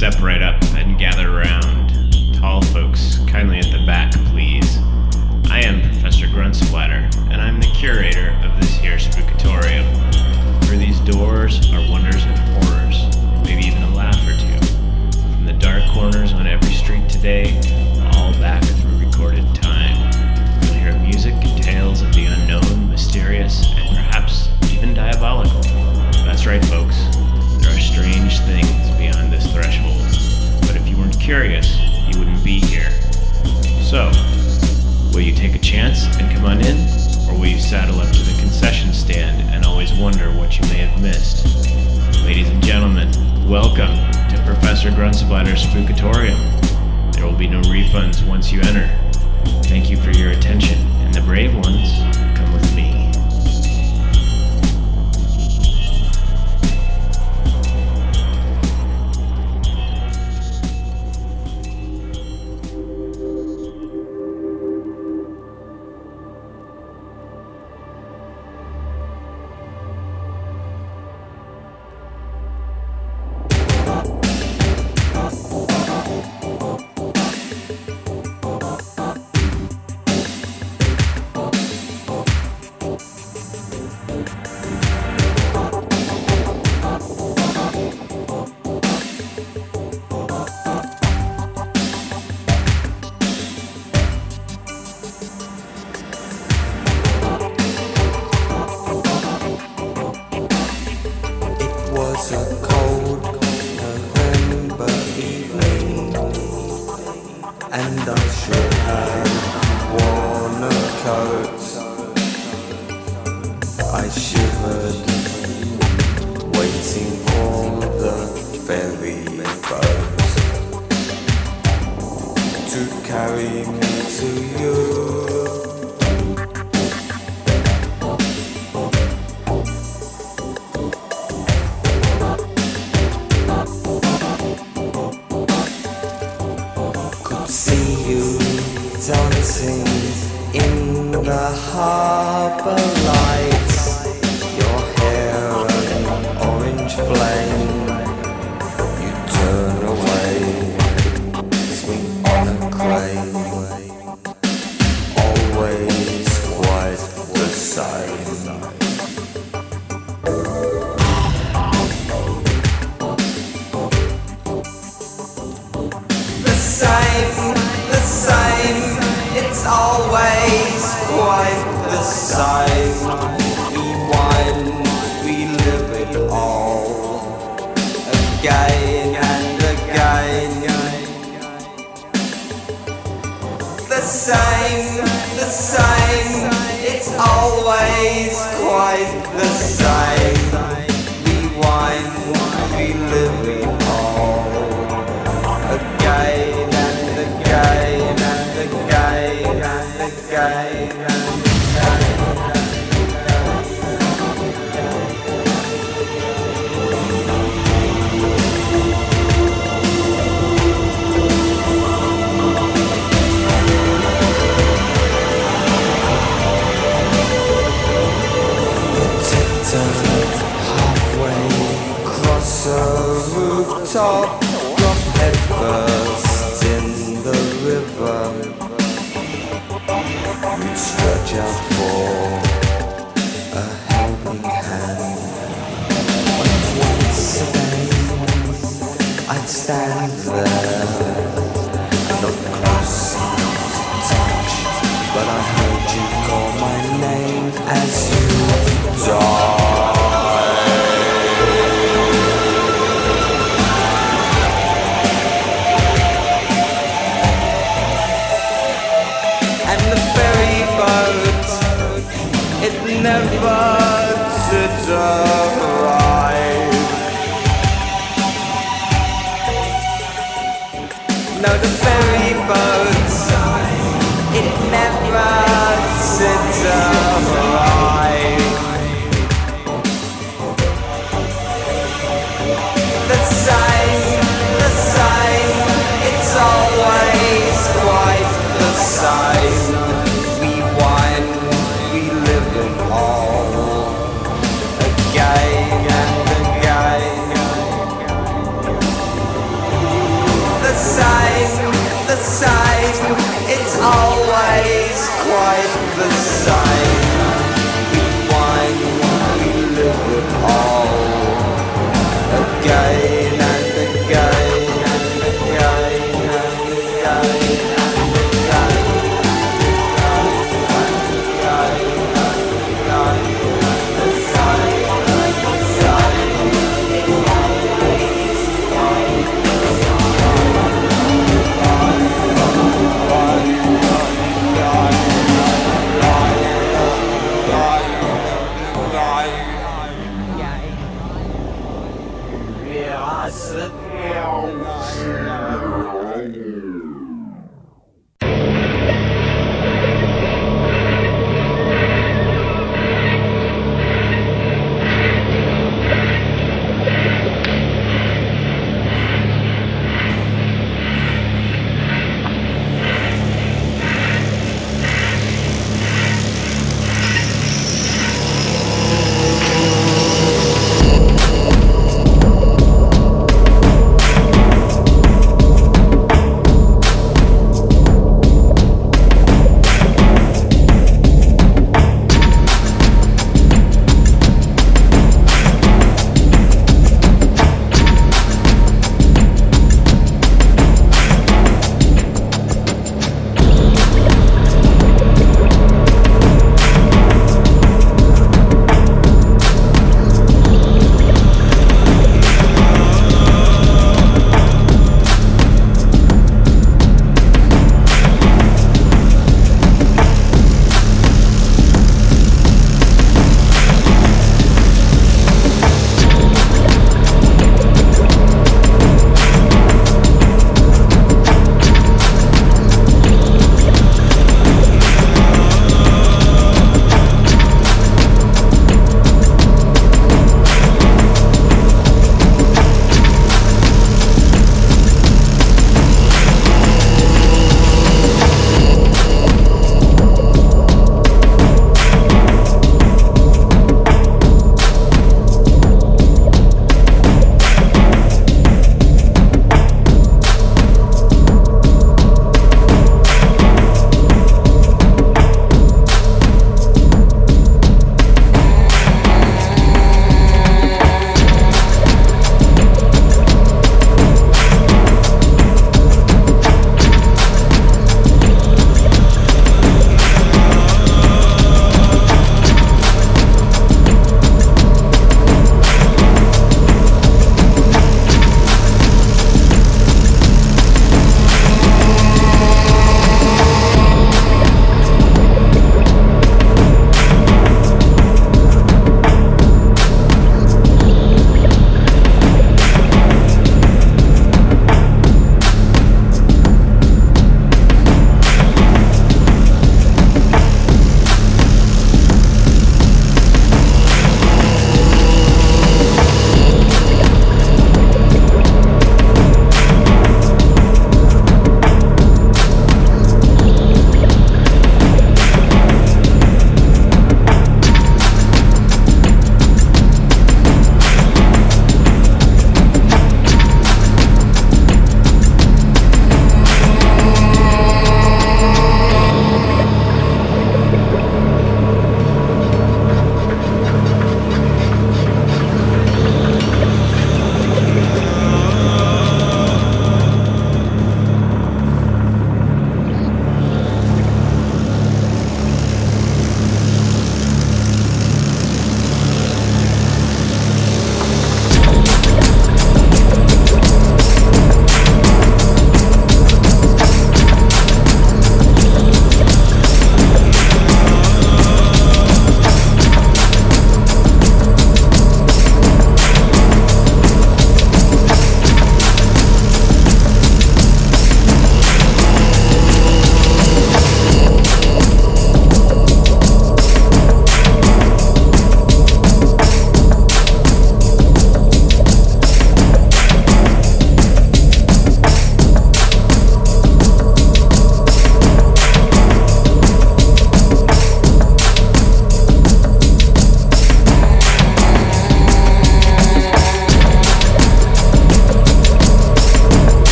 step right up and gather around. Tall folks, kindly at the back, please. I am Professor Gruntsplatter, and I'm the curator of this here spookatorium. Where these doors are wonders and horrors, maybe even a laugh or two. From the dark corners on every street today, all back through recorded time. You'll hear music and tales of the unknown, mysterious, and perhaps even diabolical. That's right, folks. Strange things beyond this threshold. But if you weren't curious, you wouldn't be here. So, will you take a chance and come on in? Or will you saddle up to the concession stand and always wonder what you may have missed? Ladies and gentlemen, welcome to Professor Gruntsplatter's Spookatorium. There will be no refunds once you enter. Thank you for your attention, and the brave ones, to carry me to you.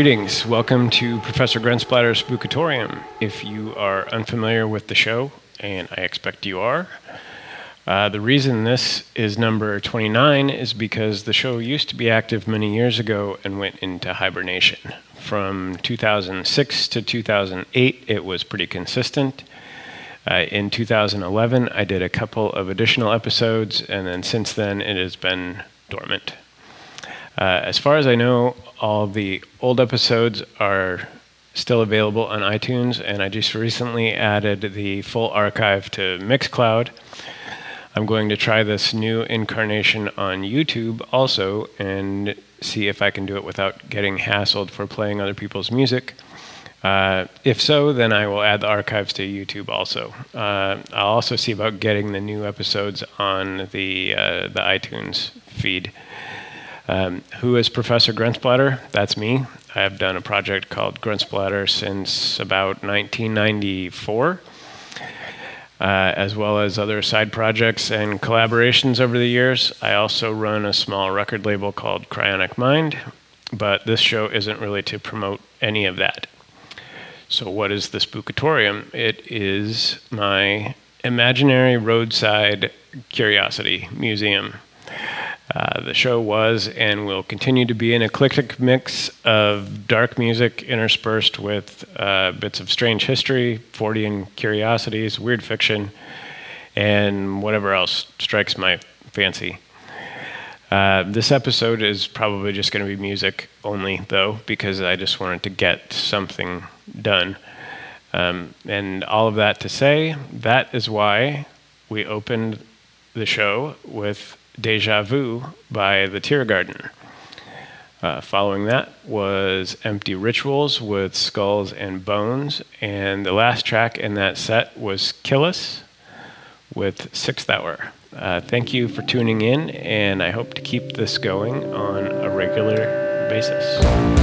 Greetings. Welcome to Professor Gruntsplatter's Spookatorium. If you are unfamiliar with the show, and I expect you are, uh, the reason this is number 29 is because the show used to be active many years ago and went into hibernation. From 2006 to 2008, it was pretty consistent. Uh, in 2011, I did a couple of additional episodes, and then since then, it has been dormant. Uh, as far as I know, all the old episodes are still available on iTunes, and I just recently added the full archive to Mixcloud. I'm going to try this new incarnation on YouTube also and see if I can do it without getting hassled for playing other people's music. Uh, if so, then I will add the archives to YouTube also. Uh, I'll also see about getting the new episodes on the uh, the iTunes feed. Um, who is Professor Gruntsplatter? That's me. I've done a project called Gruntsplatter since about 1994, uh, as well as other side projects and collaborations over the years. I also run a small record label called Cryonic Mind, but this show isn't really to promote any of that. So, what is the Spookatorium? It is my imaginary roadside curiosity museum. Uh, the show was and will continue to be an eclectic mix of dark music interspersed with uh, bits of strange history, Fortean curiosities, weird fiction, and whatever else strikes my fancy. Uh, this episode is probably just going to be music only, though, because I just wanted to get something done. Um, and all of that to say, that is why we opened the show with Deja Vu by The Tear Garden. Uh, following that was Empty Rituals with Skulls and Bones. And the last track in that set was Killus with Sixth Hour. Uh, thank you for tuning in, and I hope to keep this going on a regular basis.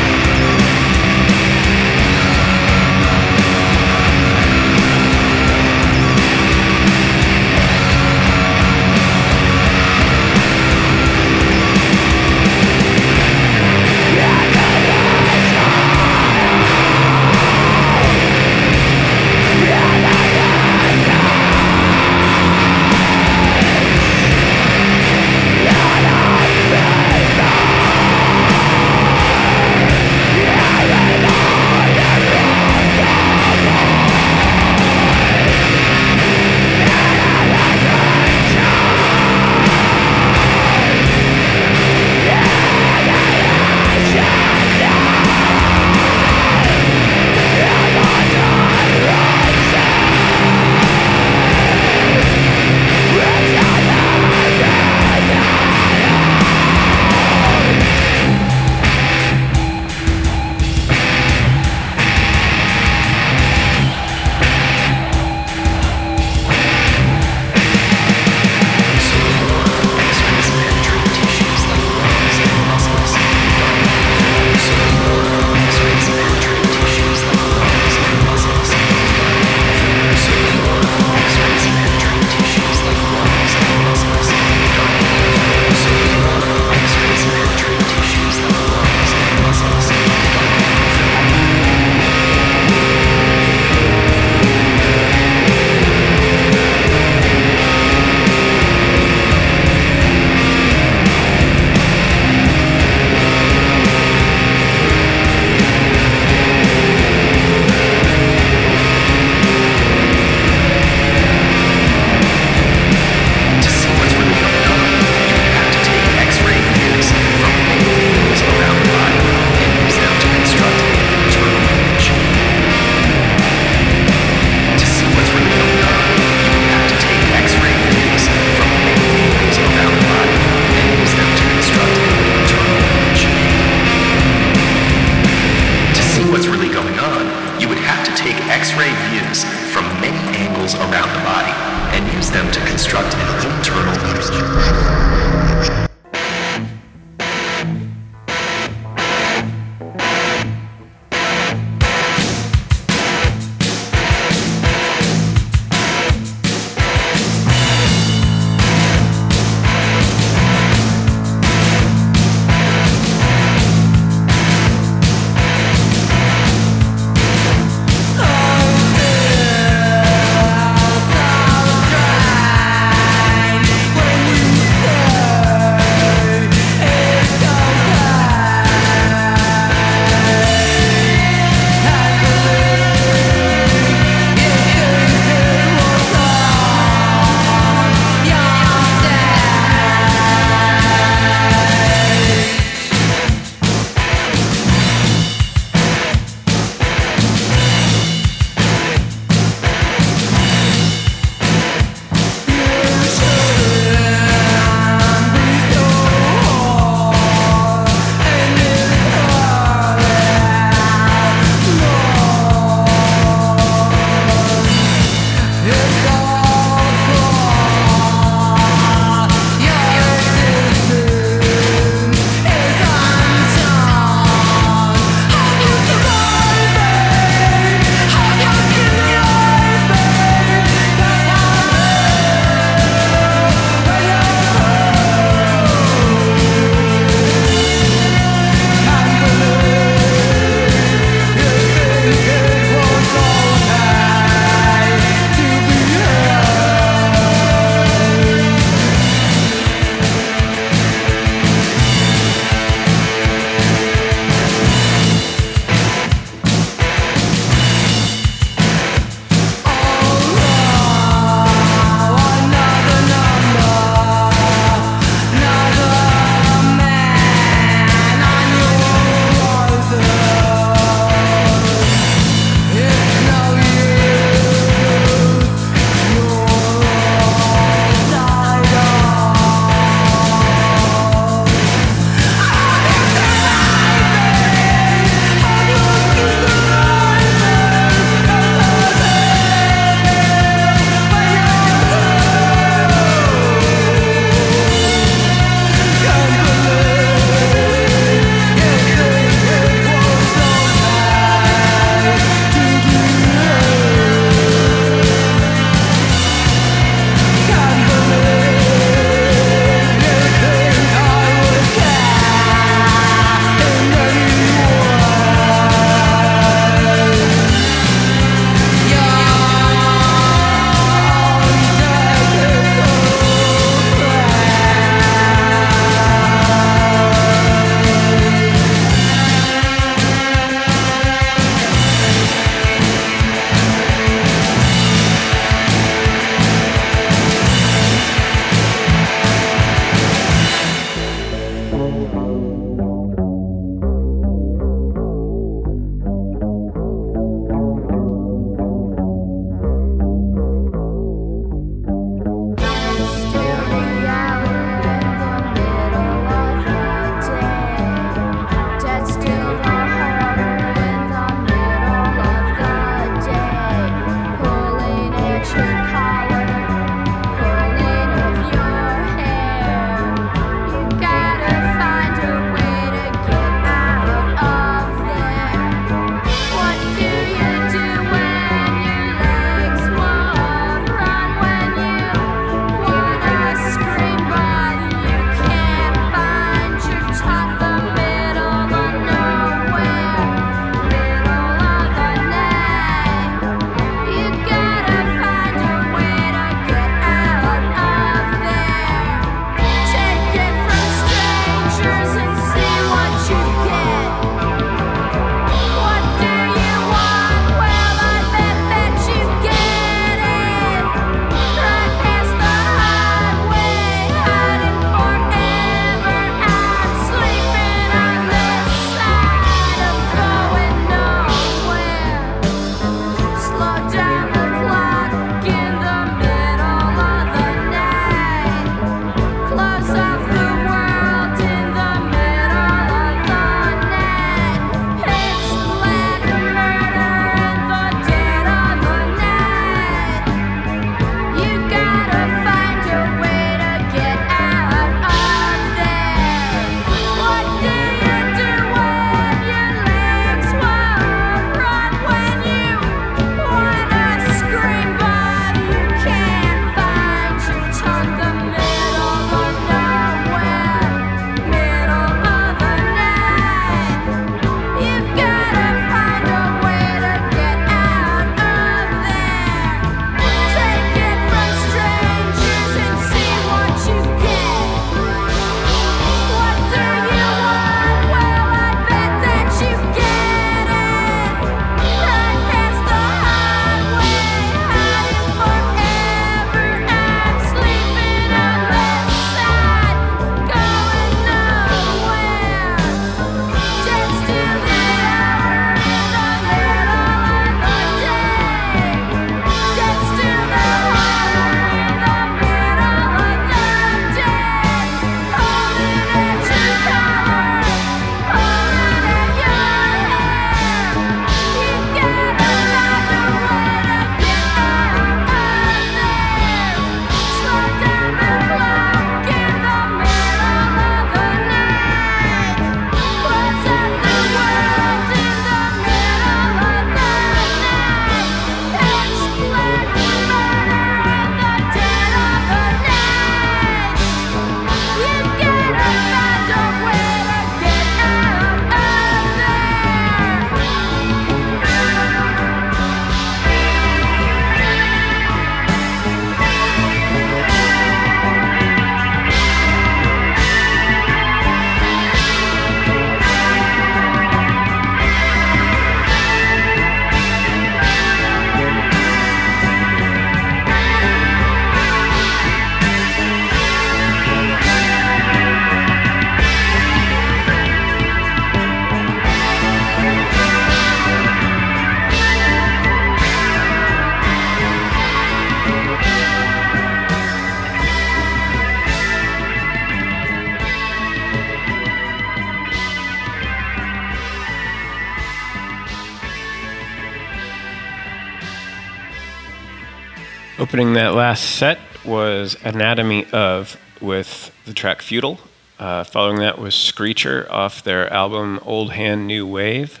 Opening that last set was Anatomy of with the track Feudal. Uh, following that was Screature off their album Old Hand New Wave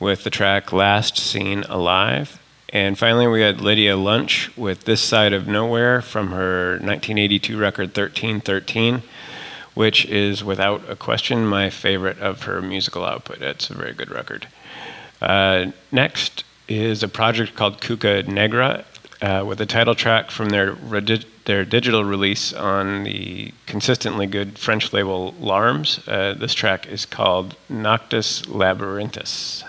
with the track Last Seen Alive. And finally, we had Lydia Lunch with This Side of Nowhere from her 1982 record 1313, which is without a question my favorite of her musical output. It's a very good record. Uh, next is a project called Cuca Negra uh, with a title track from their their digital release on the consistently good French label Larms. Uh, this track is called Noctis Labyrinthus.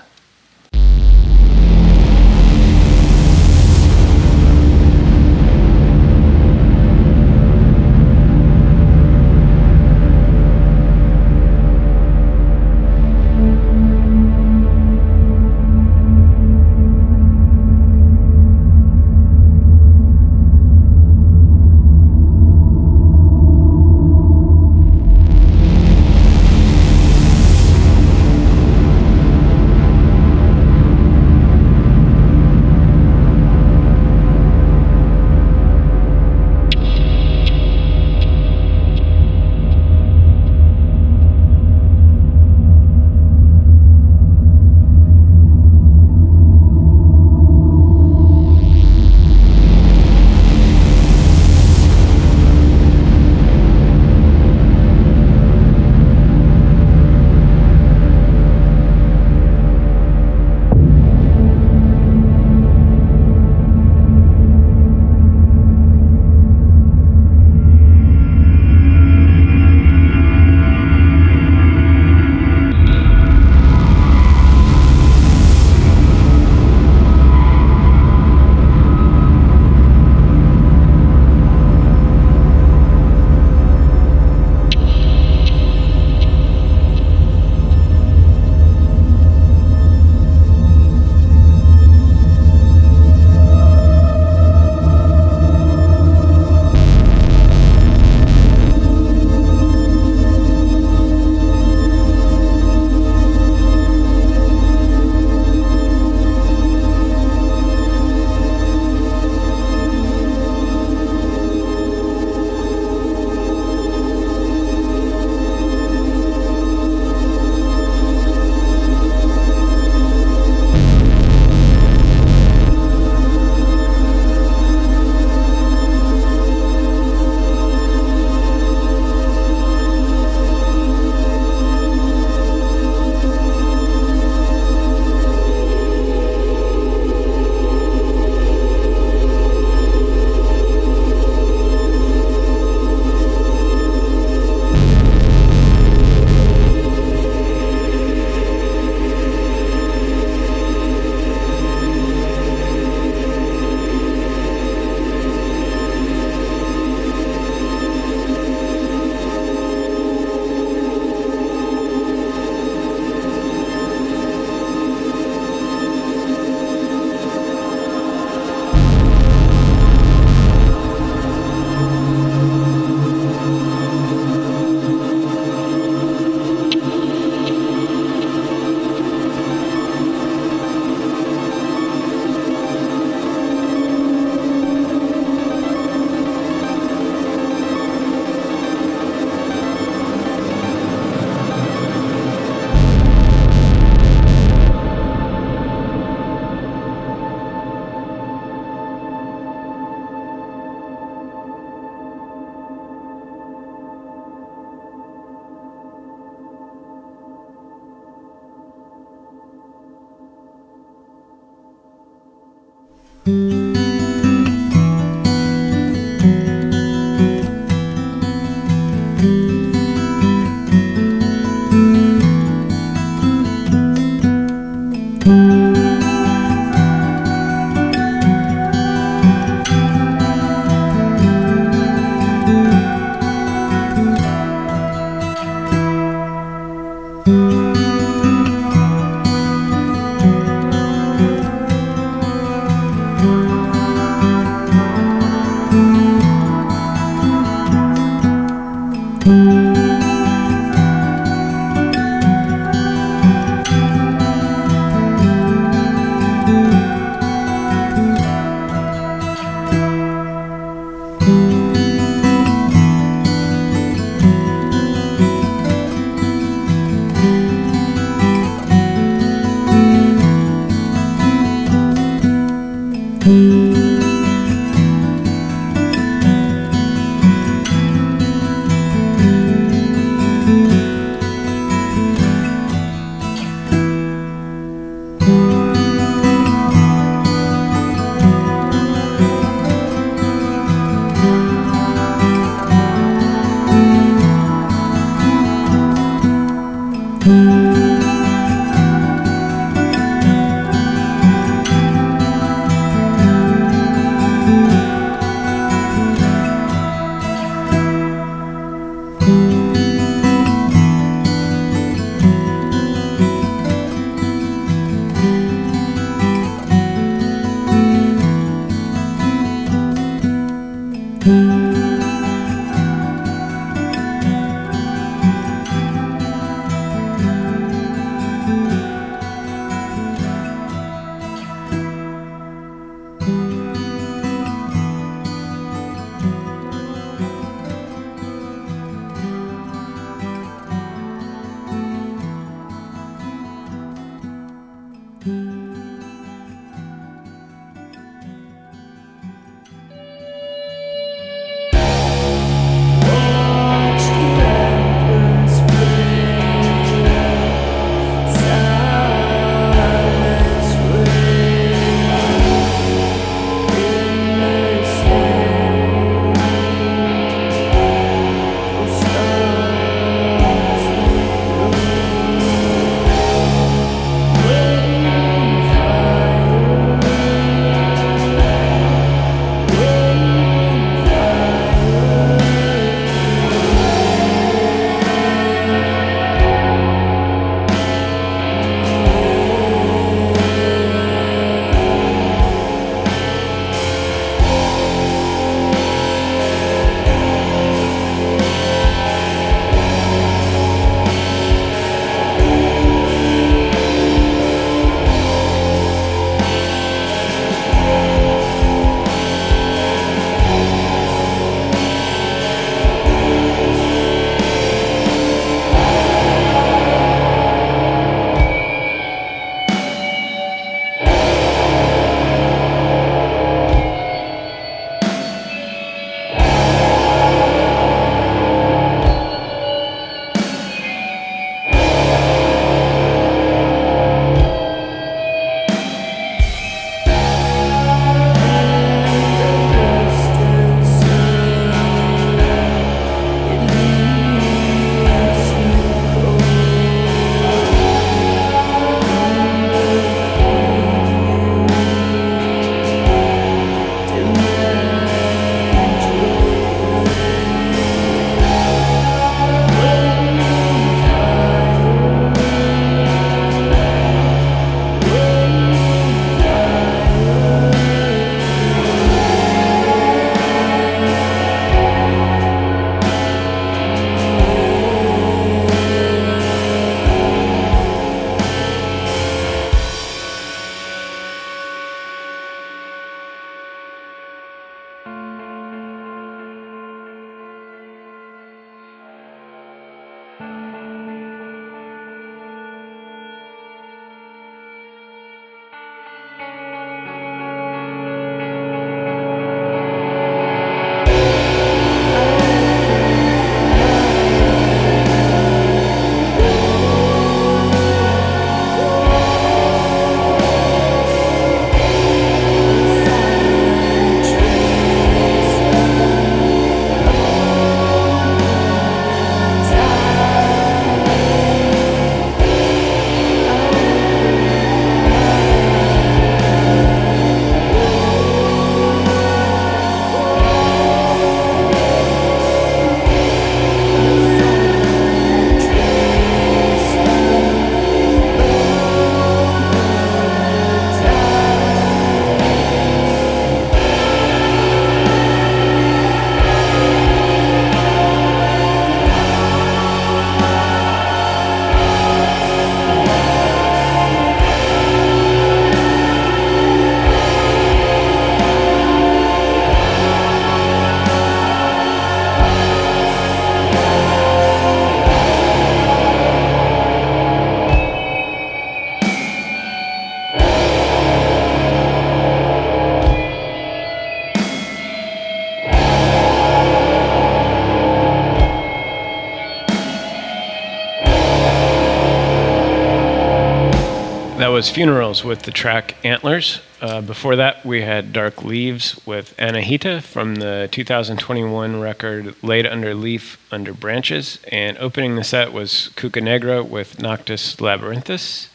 Was Fvnerals with the track Antlers. Uh, before that, we had Dark Leaves with Anahita from the 2021 record Laid Under Leaf Under Branches. And opening the set was Cuca Negra with Noctis Labyrinthus.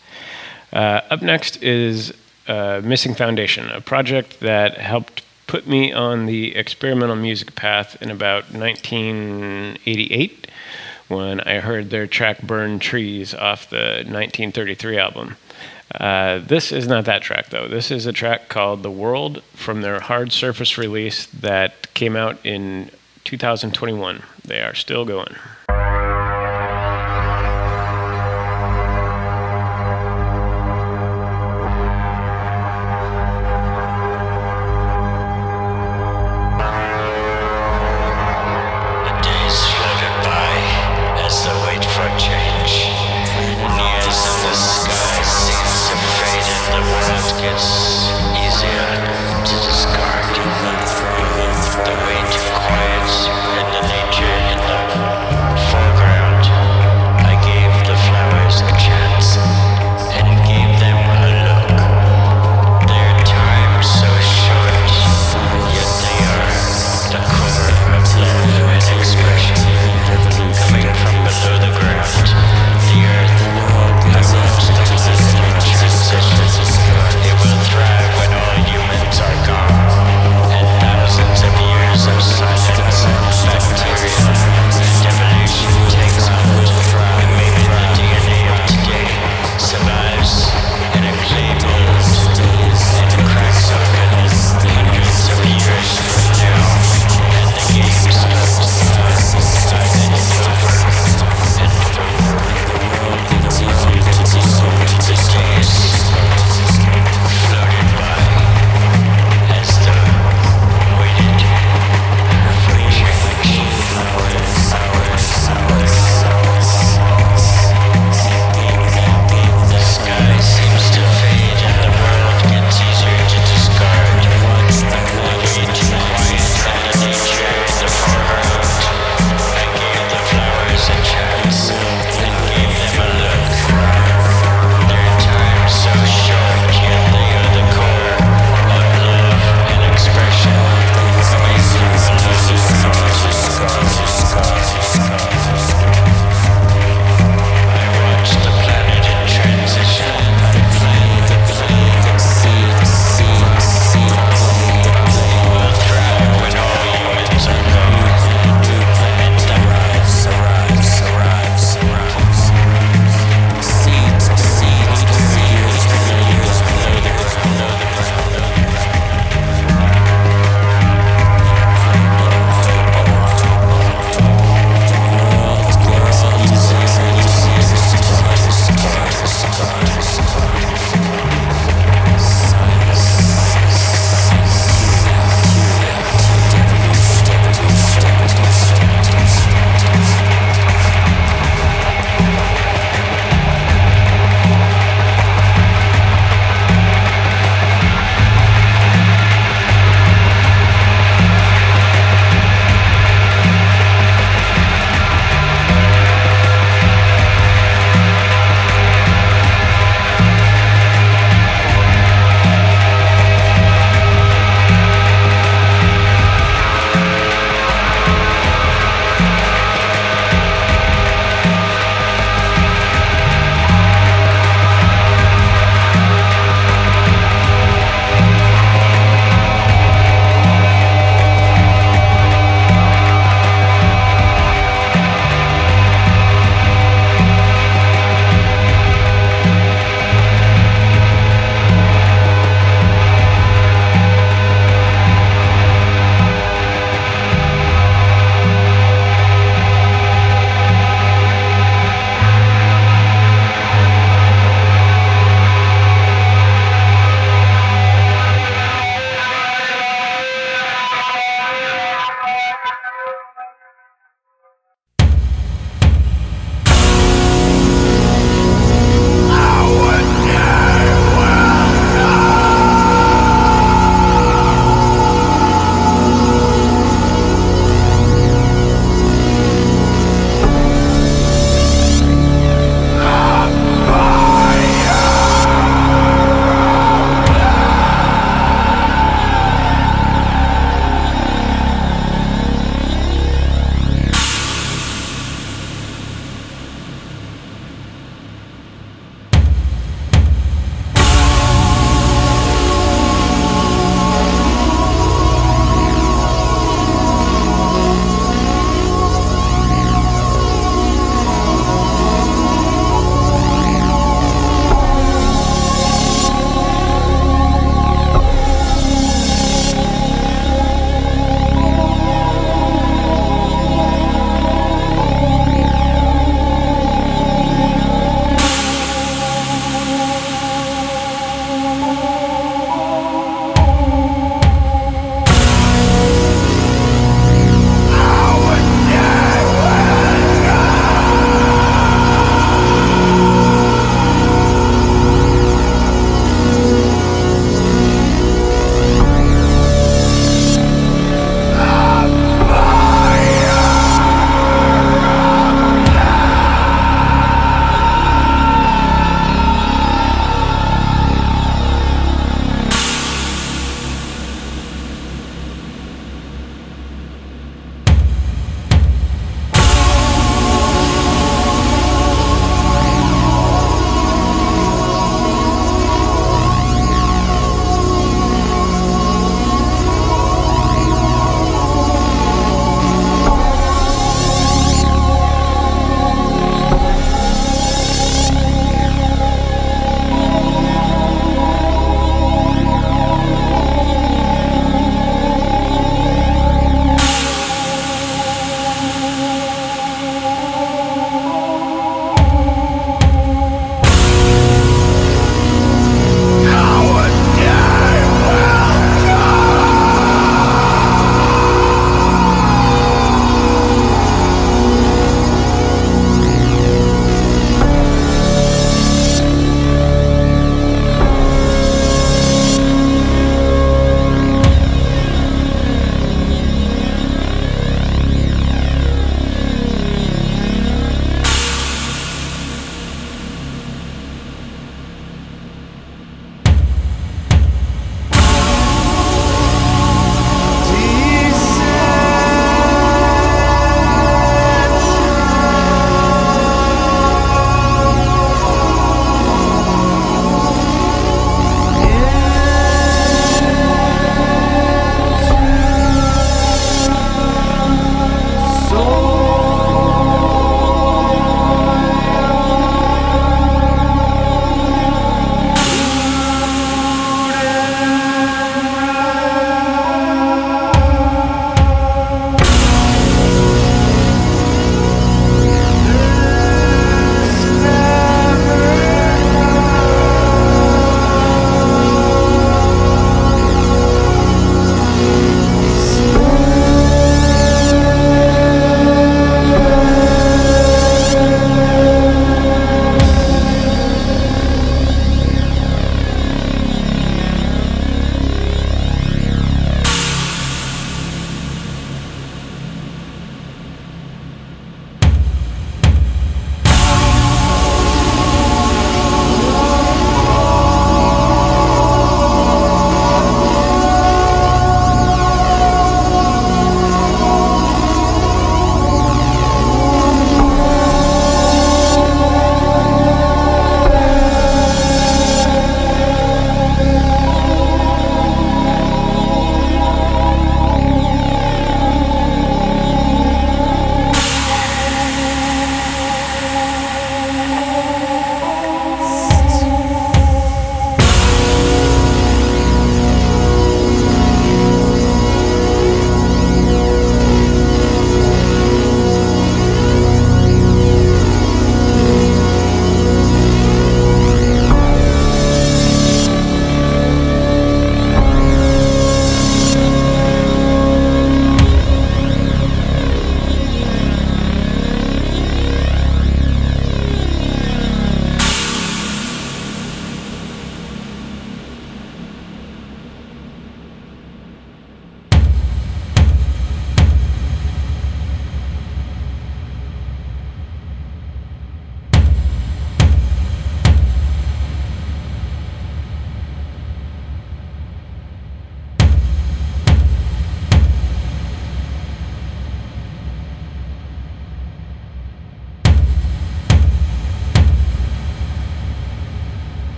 Uh, up next is uh, Missing Foundation, a project that helped put me on the experimental music path in about 1988 when I heard their track Burn Trees off the 1933 album. Uh, this is not that track, though. This is a track called The World from their Hard Surface release that came out in 2021. They are still going.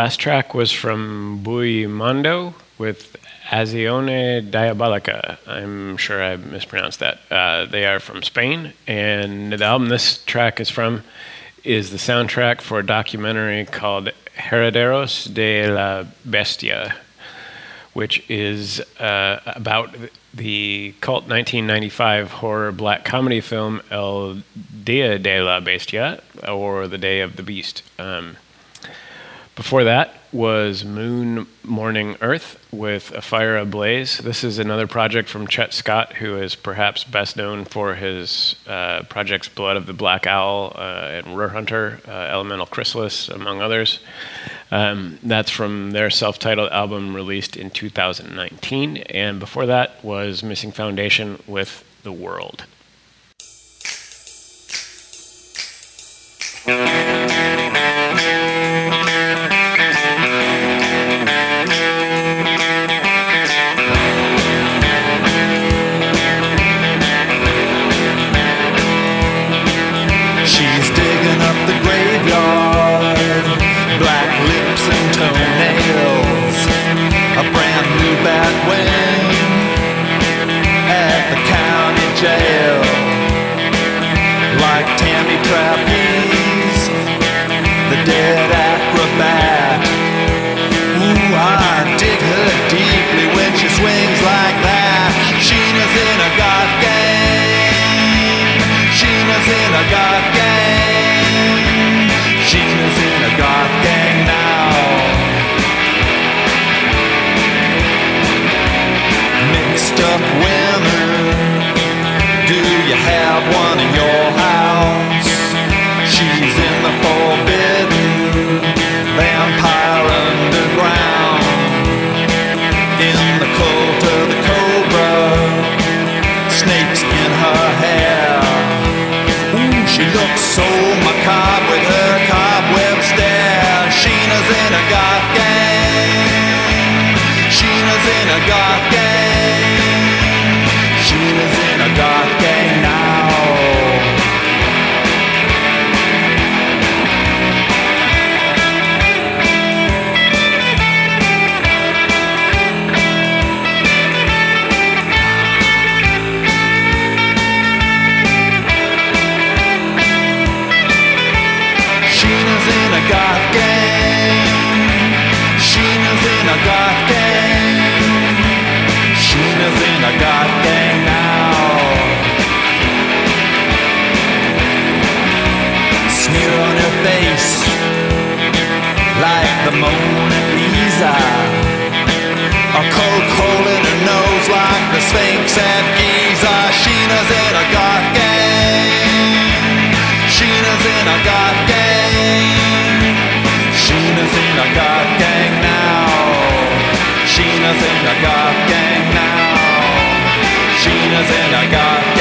Last track was from Buio Mondo with Azione Diabolica. I'm sure I mispronounced that. Uh, they are from Spain, and the album this track is from is the soundtrack for a documentary called Herederos de la Bestia, which is uh, about the cult 1995 horror black comedy film El Dia de la Bestia, or The Day of the Beast. Um, before that was Moon Mourning Earth with A Fire Ablaze. This is another project from Chet Scott, who is perhaps best known for his uh, projects Blood of the Black Owl uh, and Ruhr Hunter, uh, Elemental Chrysalis, among others. Um, that's from their self titled album released in 2019. And before that was Missing Foundation with The World. In a goth gang. Sphinx at Giza. Sheena's in a goth gang. Sheena's in a goth gang. Sheena's in a goth gang now. Sheena's in a goth gang now. Sheena's in a goth gang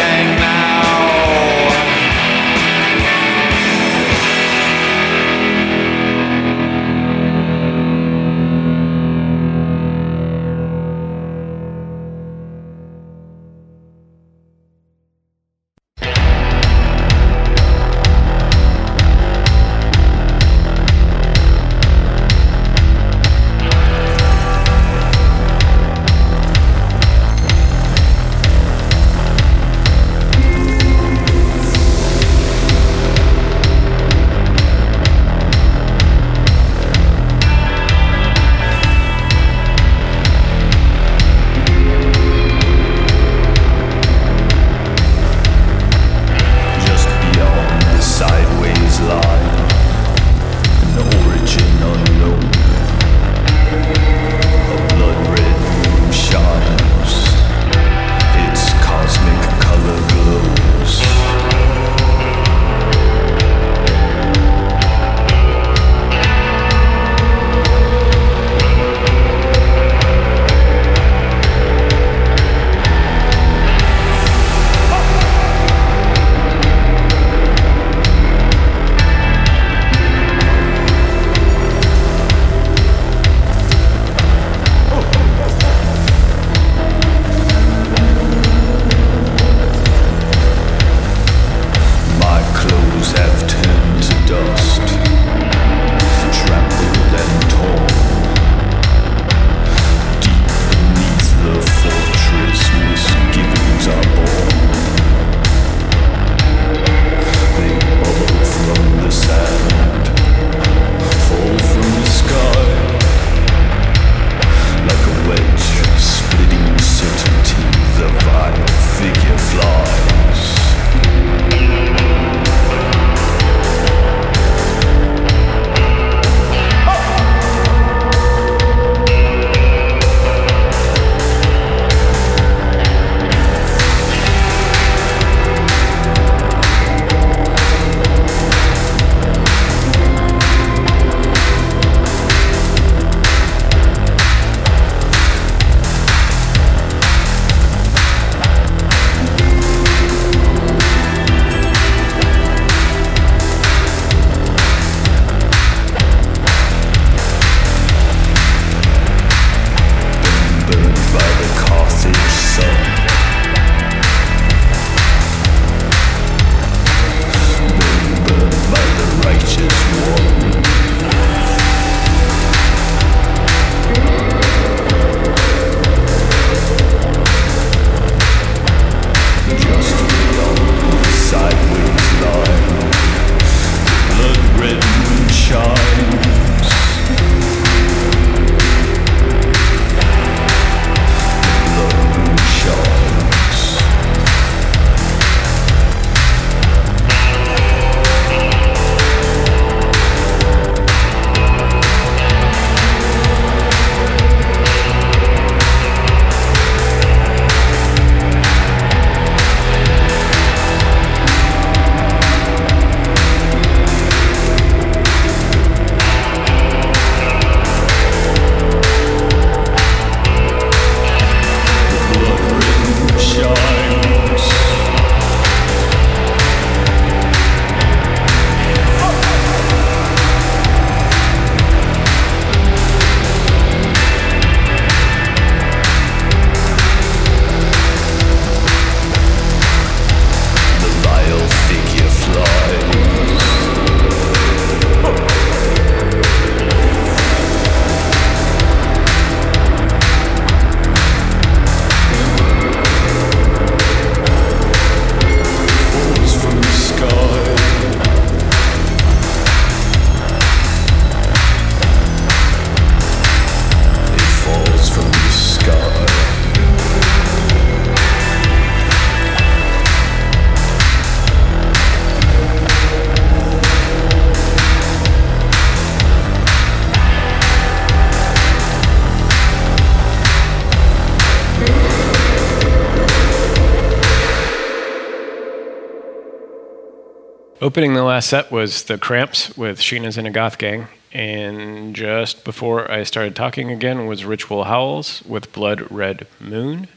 Opening the last set was The Cramps with Sheena's in a Goth Gang. And just before I started talking again was Ritual Howls with Blood Red Moon.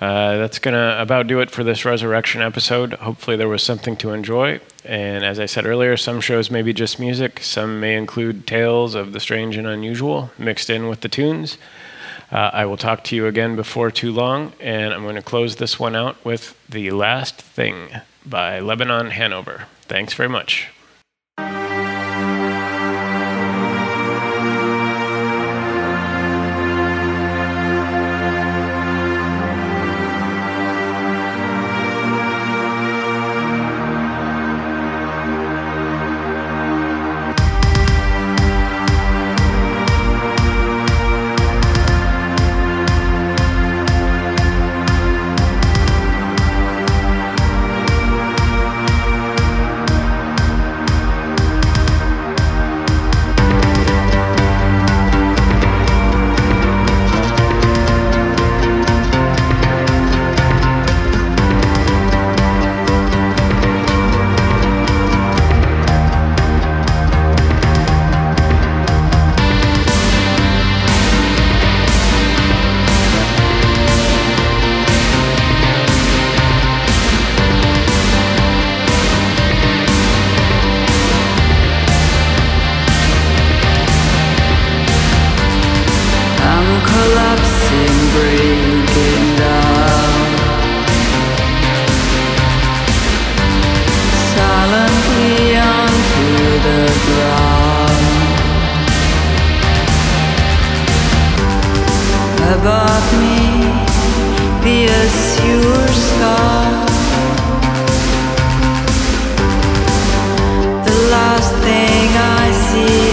Uh, that's going to about do it for this resurrection episode. Hopefully, there was something to enjoy. And as I said earlier, some shows may be just music, some may include tales of the strange and unusual mixed in with the tunes. Uh, I will talk to you again before too long, and I'm going to close this one out with The Last Thing by Lebanon Hanover. Thanks very much. Above me, the azure sky. The last thing I see